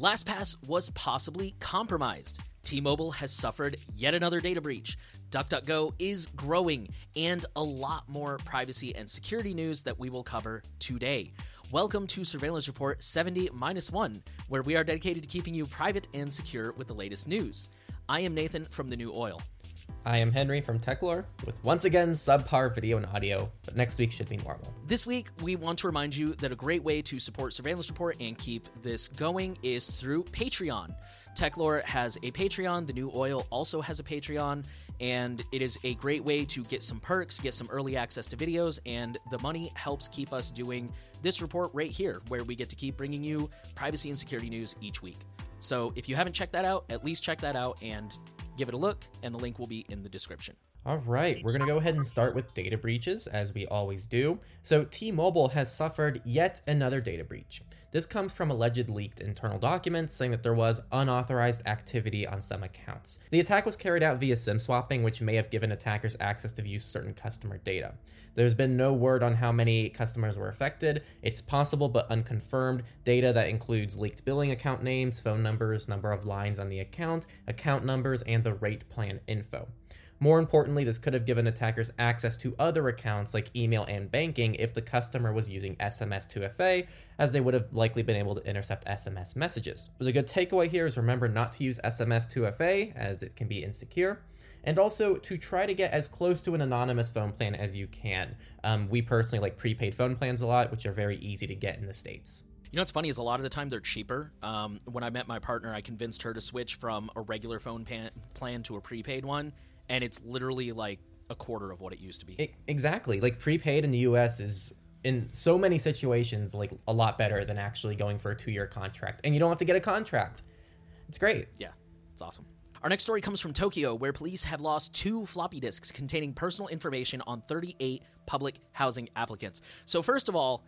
LastPass was possibly compromised. T Mobile has suffered yet another data breach. DuckDuckGo is growing, and a lot more privacy and security news that we will cover today. Welcome to Surveillance Report 70 1, where we are dedicated to keeping you private and secure with the latest news. I am Nathan from The New Oil. I am Henry from Techlore with once again subpar video and audio, but next week should be normal. This week, we want to remind you that a great way to support Surveillance Report and keep this going is through Patreon. Techlore has a Patreon, The New Oil also has a Patreon, and it is a great way to get some perks, get some early access to videos, and the money helps keep us doing this report right here, where we get to keep bringing you privacy and security news each week. So if you haven't checked that out, at least check that out and give it a look, and the link will be in the description. All right, we're going to go ahead and start with data breaches, as we always do. So, T Mobile has suffered yet another data breach. This comes from alleged leaked internal documents saying that there was unauthorized activity on some accounts. The attack was carried out via SIM swapping, which may have given attackers access to view certain customer data. There's been no word on how many customers were affected. It's possible but unconfirmed data that includes leaked billing account names, phone numbers, number of lines on the account, account numbers, and the rate plan info. More importantly, this could have given attackers access to other accounts like email and banking if the customer was using SMS 2FA, as they would have likely been able to intercept SMS messages. But the good takeaway here is remember not to use SMS 2FA, as it can be insecure and also to try to get as close to an anonymous phone plan as you can. Um, we personally like prepaid phone plans a lot, which are very easy to get in the States. You know what's funny is a lot of the time they're cheaper. Um, when I met my partner, I convinced her to switch from a regular phone pan- plan to a prepaid one, and it's literally like a quarter of what it used to be. It, exactly. Like prepaid in the US is in so many situations like a lot better than actually going for a 2-year contract. And you don't have to get a contract. It's great. Yeah. It's awesome. Our next story comes from Tokyo, where police have lost two floppy disks containing personal information on 38 public housing applicants. So, first of all,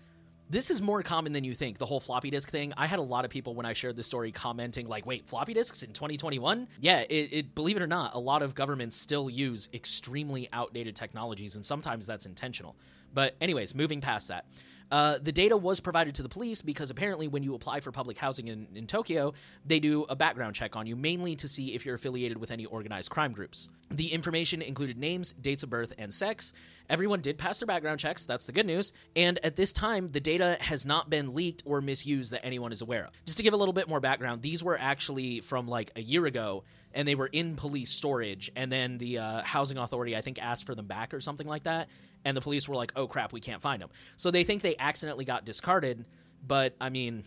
this is more common than you think the whole floppy disk thing. I had a lot of people when i shared this story commenting like wait floppy disks in 2021 yeah it, it, believe it or not a lot of governments still use extremely outdated technologies and sometimes that's intentional. But anyways moving past that uh, the data was provided to the police because apparently, when you apply for public housing in, in Tokyo, they do a background check on you, mainly to see if you're affiliated with any organized crime groups. The information included names, dates of birth, and sex. Everyone did pass their background checks, that's the good news. And at this time, the data has not been leaked or misused that anyone is aware of. Just to give a little bit more background, these were actually from like a year ago and they were in police storage and then the uh, housing authority i think asked for them back or something like that and the police were like, "Oh crap, we can't find them." So they think they accidentally got discarded, but I mean,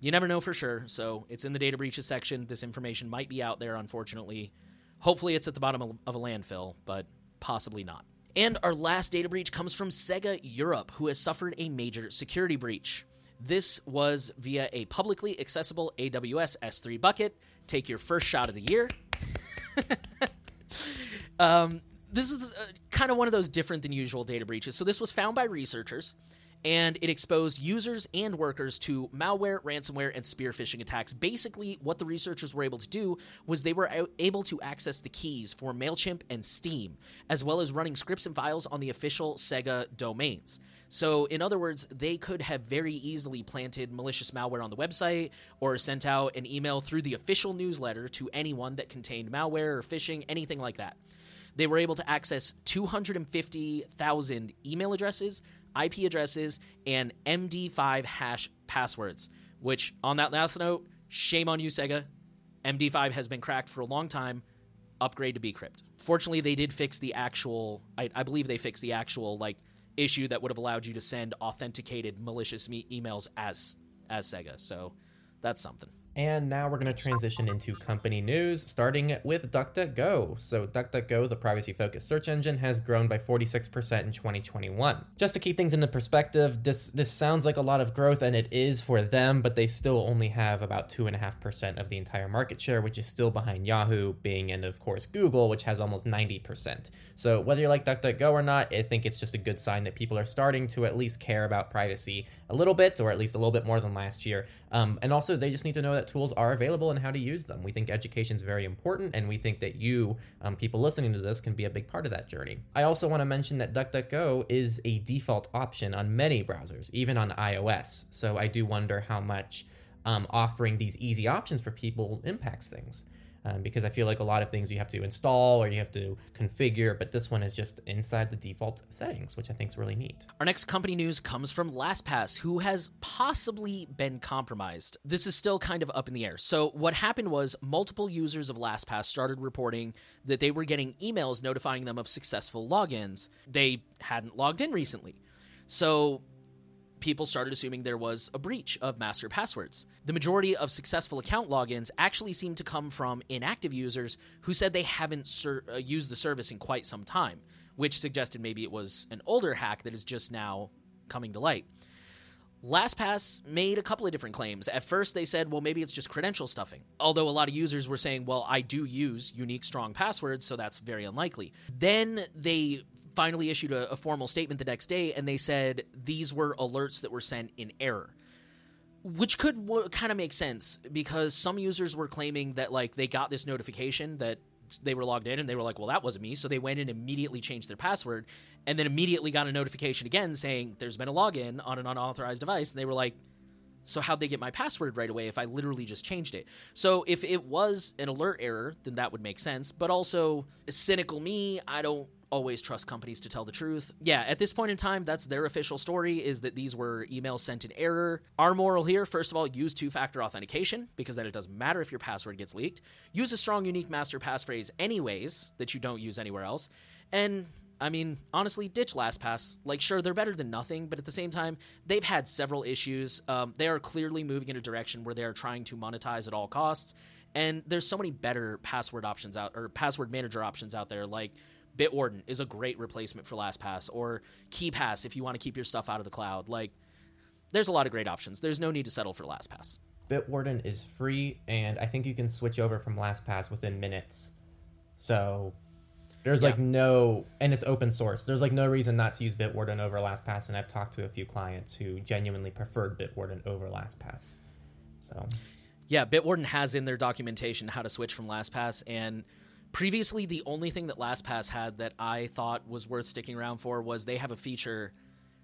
you never know for sure. So it's in the data breaches section. This information might be out there, unfortunately. Hopefully, it's at the bottom of a landfill, but possibly not. And our last data breach comes from Sega Europe, who has suffered a major security breach. This was via a publicly accessible AWS S3 bucket. Take your first shot of the year. um, this is uh, kind of one of those different than usual data breaches. So this was found by researchers and it exposed users and workers to malware, ransomware, and spear phishing attacks. Basically, what the researchers were able to do was they were able to access the keys for MailChimp and Steam, as well as running scripts and files on the official Sega domains. So, in other words, they could have very easily planted malicious malware on the website or sent out an email through the official newsletter to anyone that contained malware or phishing, anything like that they were able to access 250,000 email addresses, IP addresses, and MD5 hash passwords. Which, on that last note, shame on you, Sega. MD5 has been cracked for a long time. Upgrade to Bcrypt. Fortunately, they did fix the actual. I, I believe they fixed the actual like issue that would have allowed you to send authenticated malicious me- emails as as Sega. So that's something. And now we're going to transition into company news, starting with DuckDuckGo. So, DuckDuckGo, the privacy focused search engine, has grown by 46% in 2021. Just to keep things into perspective, this, this sounds like a lot of growth, and it is for them, but they still only have about 2.5% of the entire market share, which is still behind Yahoo, Bing, and of course Google, which has almost 90%. So, whether you like DuckDuckGo or not, I think it's just a good sign that people are starting to at least care about privacy a little bit, or at least a little bit more than last year. Um, and also, they just need to know that tools are available and how to use them. We think education is very important, and we think that you, um, people listening to this, can be a big part of that journey. I also want to mention that DuckDuckGo is a default option on many browsers, even on iOS. So I do wonder how much um, offering these easy options for people impacts things. Um, because I feel like a lot of things you have to install or you have to configure, but this one is just inside the default settings, which I think is really neat. Our next company news comes from LastPass, who has possibly been compromised. This is still kind of up in the air. So, what happened was multiple users of LastPass started reporting that they were getting emails notifying them of successful logins. They hadn't logged in recently. So, people started assuming there was a breach of master passwords. The majority of successful account logins actually seem to come from inactive users who said they haven't ser- uh, used the service in quite some time, which suggested maybe it was an older hack that is just now coming to light. LastPass made a couple of different claims. At first, they said, well, maybe it's just credential stuffing. Although a lot of users were saying, well, I do use unique, strong passwords, so that's very unlikely. Then they finally issued a, a formal statement the next day, and they said these were alerts that were sent in error. Which could w- kind of make sense because some users were claiming that like they got this notification that they were logged in and they were like well that wasn't me. So they went and immediately changed their password and then immediately got a notification again saying there's been a login on an unauthorized device. And they were like so how'd they get my password right away if i literally just changed it? So if it was an alert error then that would make sense but also cynical me i don't always trust companies to tell the truth. Yeah, at this point in time, that's their official story is that these were emails sent in error. Our moral here, first of all, use two-factor authentication because then it doesn't matter if your password gets leaked. Use a strong unique master passphrase anyways that you don't use anywhere else. And I mean, honestly, ditch LastPass. Like, sure, they're better than nothing, but at the same time, they've had several issues. Um, they are clearly moving in a direction where they are trying to monetize at all costs. And there's so many better password options out, or password manager options out there, like Bitwarden is a great replacement for LastPass, or KeePass if you want to keep your stuff out of the cloud. Like, there's a lot of great options. There's no need to settle for LastPass. Bitwarden is free, and I think you can switch over from LastPass within minutes. So there's yeah. like no, and it's open source. There's like no reason not to use Bitwarden over LastPass, and I've talked to a few clients who genuinely preferred Bitwarden over LastPass. So, yeah, Bitwarden has in their documentation how to switch from LastPass, and previously the only thing that LastPass had that I thought was worth sticking around for was they have a feature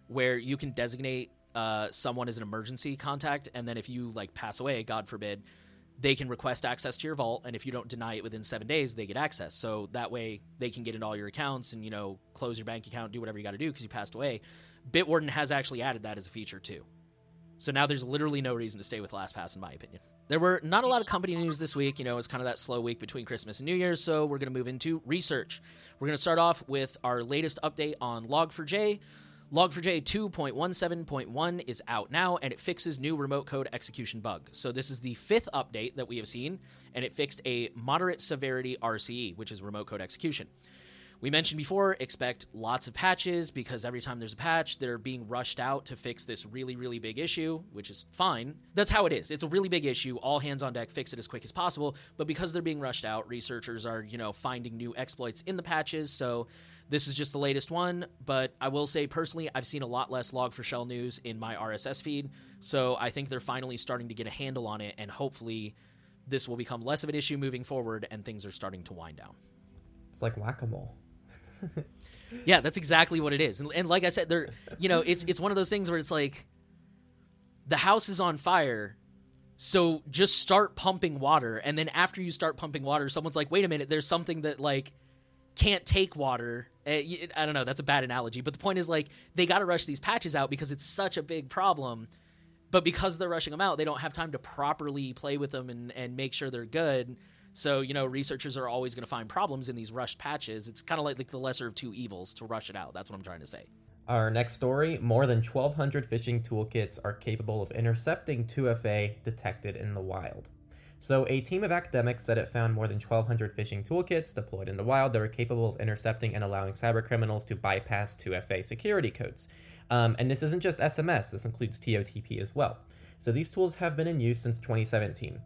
where you can designate uh, someone as an emergency contact, and then if you like pass away, God forbid, they can request access to your vault, and if you don't deny it within seven days, they get access. So that way they can get into all your accounts and you know close your bank account, do whatever you got to do because you passed away. Bitwarden has actually added that as a feature too. So now there's literally no reason to stay with LastPass, in my opinion. There were not a lot of company news this week. You know, it's kind of that slow week between Christmas and New Year's, so we're going to move into research. We're going to start off with our latest update on Log4j. Log4j 2.17.1 is out now, and it fixes new remote code execution bug. So this is the fifth update that we have seen, and it fixed a moderate severity RCE, which is remote code execution. We mentioned before, expect lots of patches because every time there's a patch, they're being rushed out to fix this really, really big issue, which is fine. That's how it is. It's a really big issue. All hands on deck, fix it as quick as possible. But because they're being rushed out, researchers are, you know, finding new exploits in the patches. So this is just the latest one. But I will say personally, I've seen a lot less Log4Shell news in my RSS feed. So I think they're finally starting to get a handle on it, and hopefully this will become less of an issue moving forward and things are starting to wind down. It's like whack a mole yeah, that's exactly what it is. And, and like I said, there, you know, it's it's one of those things where it's like the house is on fire, so just start pumping water, and then after you start pumping water, someone's like, "Wait a minute, there's something that like can't take water." Eh, I don't know, that's a bad analogy, but the point is like they got to rush these patches out because it's such a big problem. But because they're rushing them out, they don't have time to properly play with them and, and make sure they're good. So, you know, researchers are always going to find problems in these rushed patches. It's kind of like, like the lesser of two evils to rush it out. That's what I'm trying to say. Our next story more than 1,200 phishing toolkits are capable of intercepting 2FA detected in the wild. So, a team of academics said it found more than 1,200 phishing toolkits deployed in the wild that were capable of intercepting and allowing cybercriminals to bypass 2FA security codes. Um, and this isn't just SMS, this includes TOTP as well. So, these tools have been in use since 2017.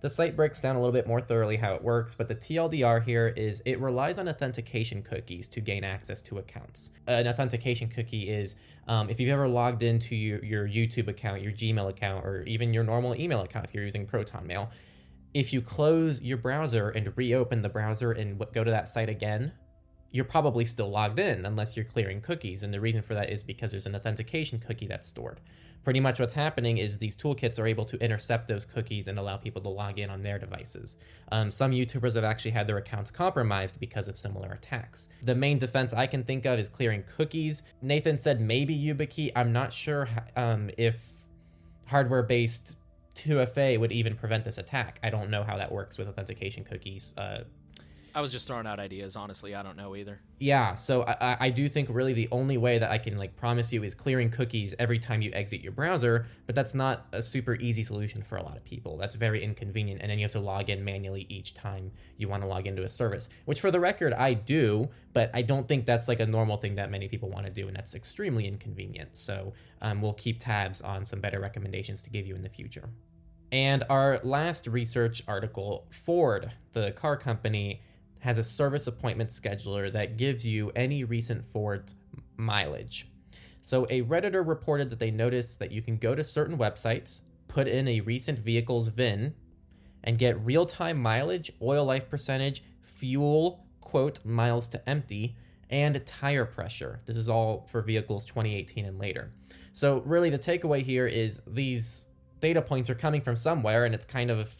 The site breaks down a little bit more thoroughly how it works, but the TLDR here is it relies on authentication cookies to gain access to accounts. An authentication cookie is um, if you've ever logged into your, your YouTube account, your Gmail account, or even your normal email account if you're using Proton Mail, if you close your browser and reopen the browser and go to that site again, you're probably still logged in unless you're clearing cookies. And the reason for that is because there's an authentication cookie that's stored. Pretty much what's happening is these toolkits are able to intercept those cookies and allow people to log in on their devices. Um, some YouTubers have actually had their accounts compromised because of similar attacks. The main defense I can think of is clearing cookies. Nathan said maybe YubiKey. I'm not sure um, if hardware based 2FA would even prevent this attack. I don't know how that works with authentication cookies. Uh, I was just throwing out ideas. Honestly, I don't know either. Yeah, so I, I do think really the only way that I can like promise you is clearing cookies every time you exit your browser, but that's not a super easy solution for a lot of people. That's very inconvenient, and then you have to log in manually each time you want to log into a service. Which, for the record, I do, but I don't think that's like a normal thing that many people want to do, and that's extremely inconvenient. So um, we'll keep tabs on some better recommendations to give you in the future. And our last research article, Ford, the car company has a service appointment scheduler that gives you any recent Ford mileage. So, a Redditor reported that they noticed that you can go to certain websites, put in a recent vehicle's VIN, and get real time mileage, oil life percentage, fuel, quote, miles to empty, and tire pressure. This is all for vehicles 2018 and later. So, really, the takeaway here is these data points are coming from somewhere, and it's kind of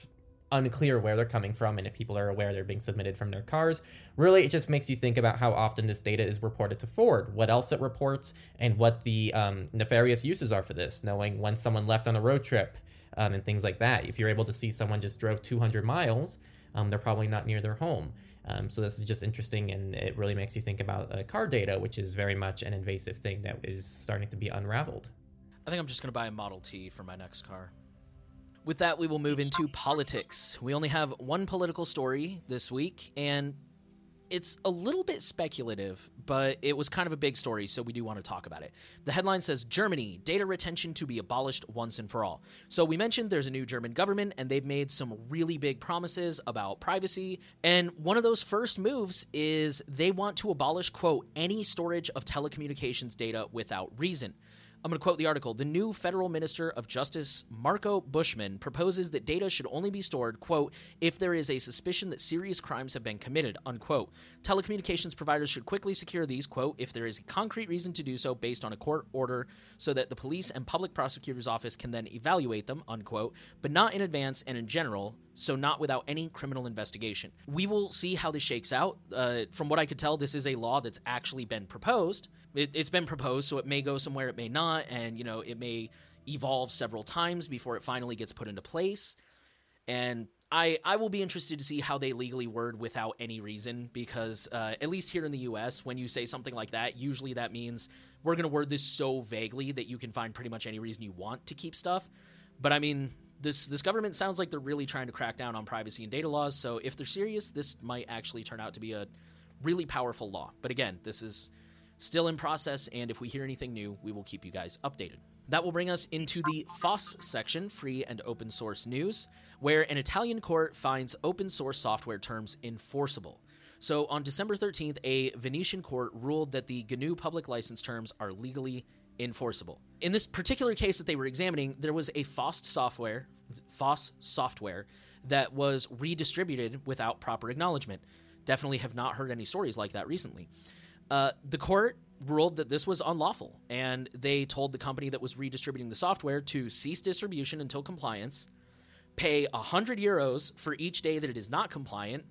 unclear where they're coming from and if people are aware they're being submitted from their cars. Really, it just makes you think about how often this data is reported to Ford, what else it reports, and what the um, nefarious uses are for this, knowing when someone left on a road trip um, and things like that. If you're able to see someone just drove 200 miles, um, they're probably not near their home. Um, so this is just interesting, and it really makes you think about uh, car data, which is very much an invasive thing that is starting to be unraveled. I think I'm just going to buy a Model T for my next car. With that, we will move into politics. We only have one political story this week, and it's a little bit speculative, but it was kind of a big story, so we do want to talk about it. The headline says Germany, data retention to be abolished once and for all. So we mentioned there's a new German government, and they've made some really big promises about privacy. And one of those first moves is they want to abolish, quote, any storage of telecommunications data without reason. I'm going to quote the article. The new federal minister of justice, Marco Buschmann, proposes that data should only be stored, quote, if there is a suspicion that serious crimes have been committed, unquote. Telecommunications providers should quickly secure these, quote, if there is a concrete reason to do so based on a court order, so that the police and public prosecutor's office can then evaluate them, unquote, but not in advance and in general, so not without any criminal investigation. We will see how this shakes out. Uh, from what I could tell, this is a law that's actually been proposed. It, it's been proposed, so it may go somewhere, it may not, and you know it may evolve several times before it finally gets put into place. And I I will be interested to see how they legally word without any reason because uh, at least here in the U.S., when you say something like that, usually that means we're going to word this so vaguely that you can find pretty much any reason you want to keep stuff. But I mean, this this government sounds like they're really trying to crack down on privacy and data laws. So if they're serious, this might actually turn out to be a really powerful law. But again, this is still in process, and if we hear anything new, we will keep you guys updated. That will bring us into the FOSS section, free and open source news, where an Italian court finds open source software terms enforceable. So on December 13th, a Venetian court ruled that the GNU public license terms are legally enforceable. In this particular case that they were examining, there was a FOSS software, FOSS software that was redistributed without proper acknowledgement. Definitely have not heard any stories like that recently. Uh, the court ruled that this was unlawful, and they told the company that was redistributing the software to cease distribution until compliance, pay 100 euros for each day that it is not compliant,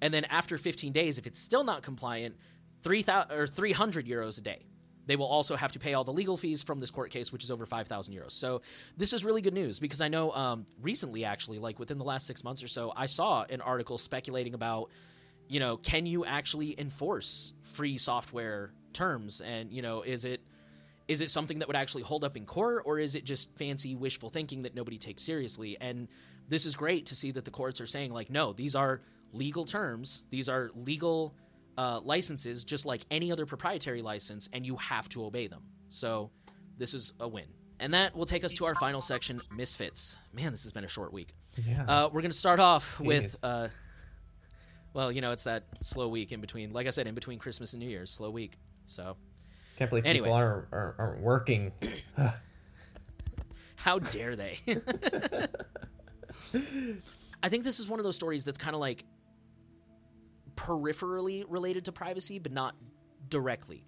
and then after 15 days, if it's still not compliant, 3,000 or 300 euros a day. They will also have to pay all the legal fees from this court case, which is over 5,000 euros. So this is really good news because I know um, recently, actually, like within the last six months or so, I saw an article speculating about you know, can you actually enforce free software terms? And, you know, is it is it something that would actually hold up in court or is it just fancy wishful thinking that nobody takes seriously? And this is great to see that the courts are saying like, no, these are legal terms. These are legal uh, licenses, just like any other proprietary license, and you have to obey them. So this is a win. And that will take us to our final section, Misfits. Man, this has been a short week. Yeah. Uh, we're going to start off with. Uh, well, you know, it's that slow week in between. Like I said, in between Christmas and New Year's, slow week. So, can't believe Anyways. people are, are, aren't working. how dare they? I think this is one of those stories that's kind of like peripherally related to privacy, but not directly.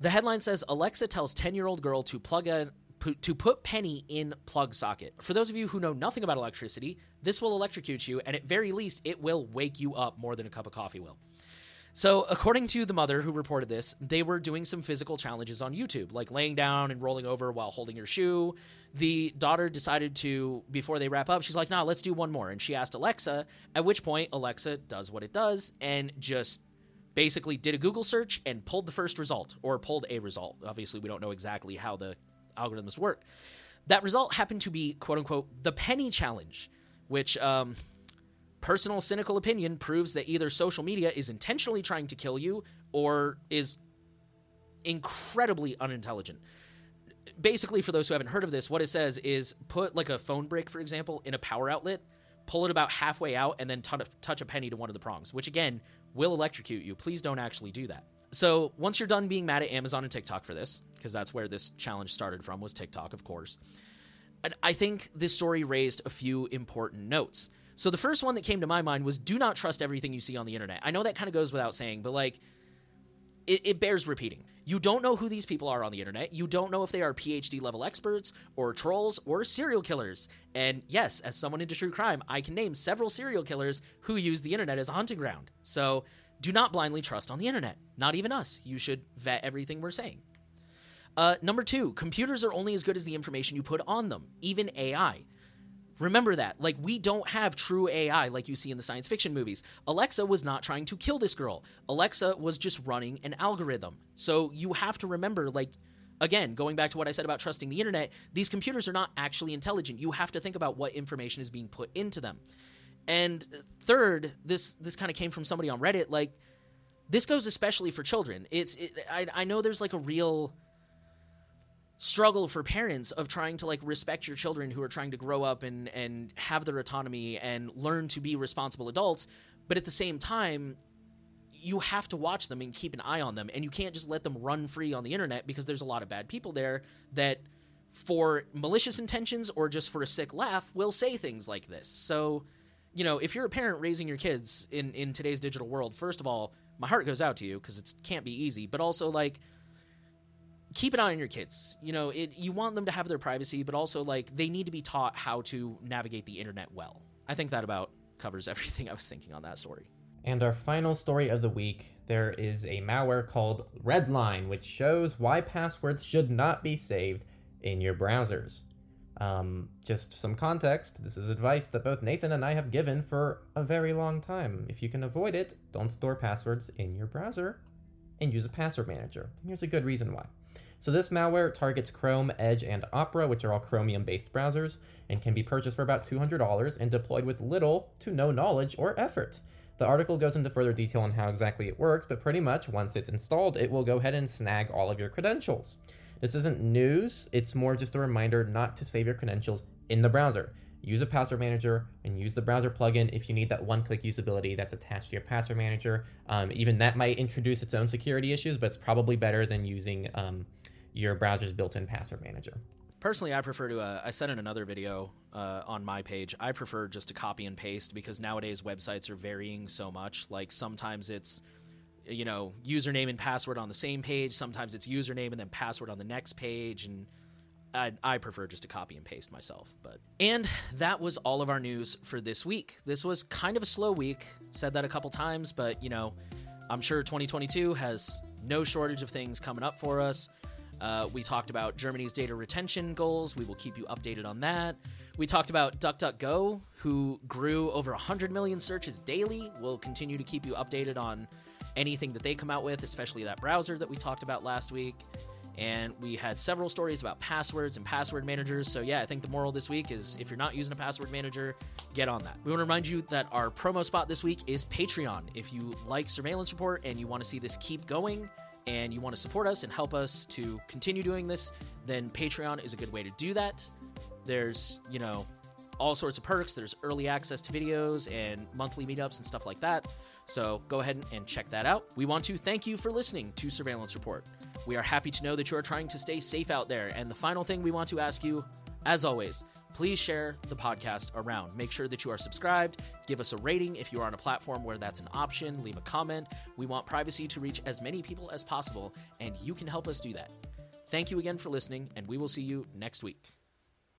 The headline says Alexa tells 10 year old girl to plug in. to put Penny in plug socket. For those of you who know nothing about electricity, this will electrocute you, and at very least, it will wake you up more than a cup of coffee will. So, according to the mother who reported this, they were doing some physical challenges on YouTube, like laying down and rolling over while holding her shoe. The daughter decided to, before they wrap up, she's like, nah, let's do one more. And she asked Alexa, at which point Alexa does what it does and just basically did a Google search and pulled the first result, or pulled a result. Obviously, we don't know exactly how the algorithms work. That result happened to be, quote unquote, the penny challenge, which, um, personal cynical opinion proves that either social media is intentionally trying to kill you or is incredibly unintelligent. Basically, for those who haven't heard of this, what it says is put like a phone brick, for example, in a power outlet, pull it about halfway out, and then t- touch a penny to one of the prongs, which again will electrocute you. Please don't actually do that. So once you're done being mad at Amazon and TikTok for this, because that's where this challenge started from, was TikTok, of course. I think this story raised a few important notes. So the first one that came to my mind was do not trust everything you see on the internet. I know that kind of goes without saying, but like it, it, bears repeating. You don't know who these people are on the internet. You don't know if they are PhD level experts or trolls or serial killers. And yes, as someone into true crime, I can name several serial killers who use the internet as a hunting ground. So do not blindly trust on the internet. Not even us. You should vet everything we're saying. Uh, number two, computers are only as good as the information you put on them, even AI. Remember that. Like, we don't have true AI like you see in the science fiction movies. Alexa was not trying to kill this girl. Alexa was just running an algorithm. So you have to remember, like, again, going back to what I said about trusting the internet, these computers are not actually intelligent. You have to think about what information is being put into them. And third, this this kind of came from somebody on Reddit. Like, this goes especially for children. It's it, I I know there's like a real struggle for parents of trying to like respect your children who are trying to grow up and and have their autonomy and learn to be responsible adults but at the same time you have to watch them and keep an eye on them and you can't just let them run free on the internet because there's a lot of bad people there that for malicious intentions or just for a sick laugh will say things like this. So you know if you're a parent raising your kids in in today's digital world first of all my heart goes out to you because it can't be easy but also like keep an eye on your kids. You know, it, you want them to have their privacy, but also like they need to be taught how to navigate the internet well. I think that about covers everything I was thinking on that story. And our final story of the week there is a malware called Redline, which shows why passwords should not be saved in your browsers. Um, just some context this is advice that both Nathan and I have given for a very long time. If you can avoid it, don't store passwords in your browser and use a password manager. Here's a good reason why. So this malware targets Chrome, Edge, and Opera, which are all Chromium-based browsers, and can be purchased for about $200 and deployed with little to no knowledge or effort. The article goes into further detail on how exactly it works, but pretty much once it's installed, it will go ahead and snag all of your credentials. This isn't news, it's more just a reminder not to save your credentials in the browser. Use a password manager and use the browser plugin if you need that one click usability that's attached to your password manager. Um, even that might introduce its own security issues, but it's probably better than using um, your browser's built-in password manager. Personally, I prefer to. Uh, I said in another video uh, on my page, I prefer just to copy and paste because nowadays websites are varying so much. Like sometimes it's, you know, username and password on the same page. Sometimes it's username and then password on the next page, and I, I prefer just to copy and paste myself. But and that was all of our news for this week. This was kind of a slow week. Said that a couple times, but you know, I'm sure 2022 has no shortage of things coming up for us. Uh, we talked about Germany's data retention goals. We will keep you updated on that. We talked about DuckDuckGo, who grew over 100 million searches daily. We'll continue to keep you updated on anything that they come out with, especially that browser that we talked about last week. And we had several stories about passwords and password managers. So, yeah, I think the moral this week is if you're not using a password manager, get on that. We want to remind you that our promo spot this week is Patreon. If you like Surveillance Report and you want to see this keep going, and you want to support us and help us to continue doing this, then Patreon is a good way to do that. There's, you know, all sorts of perks. There's early access to videos and monthly meetups and stuff like that. So go ahead and check that out. We want to thank you for listening to Surveillance Report. We are happy to know that you are trying to stay safe out there. And the final thing we want to ask you, as always, please share the podcast around. Make sure that you are subscribed. Give us a rating if you are on a platform where that's an option. Leave a comment. We want privacy to reach as many people as possible, and you can help us do that. Thank you again for listening, and we will see you next week.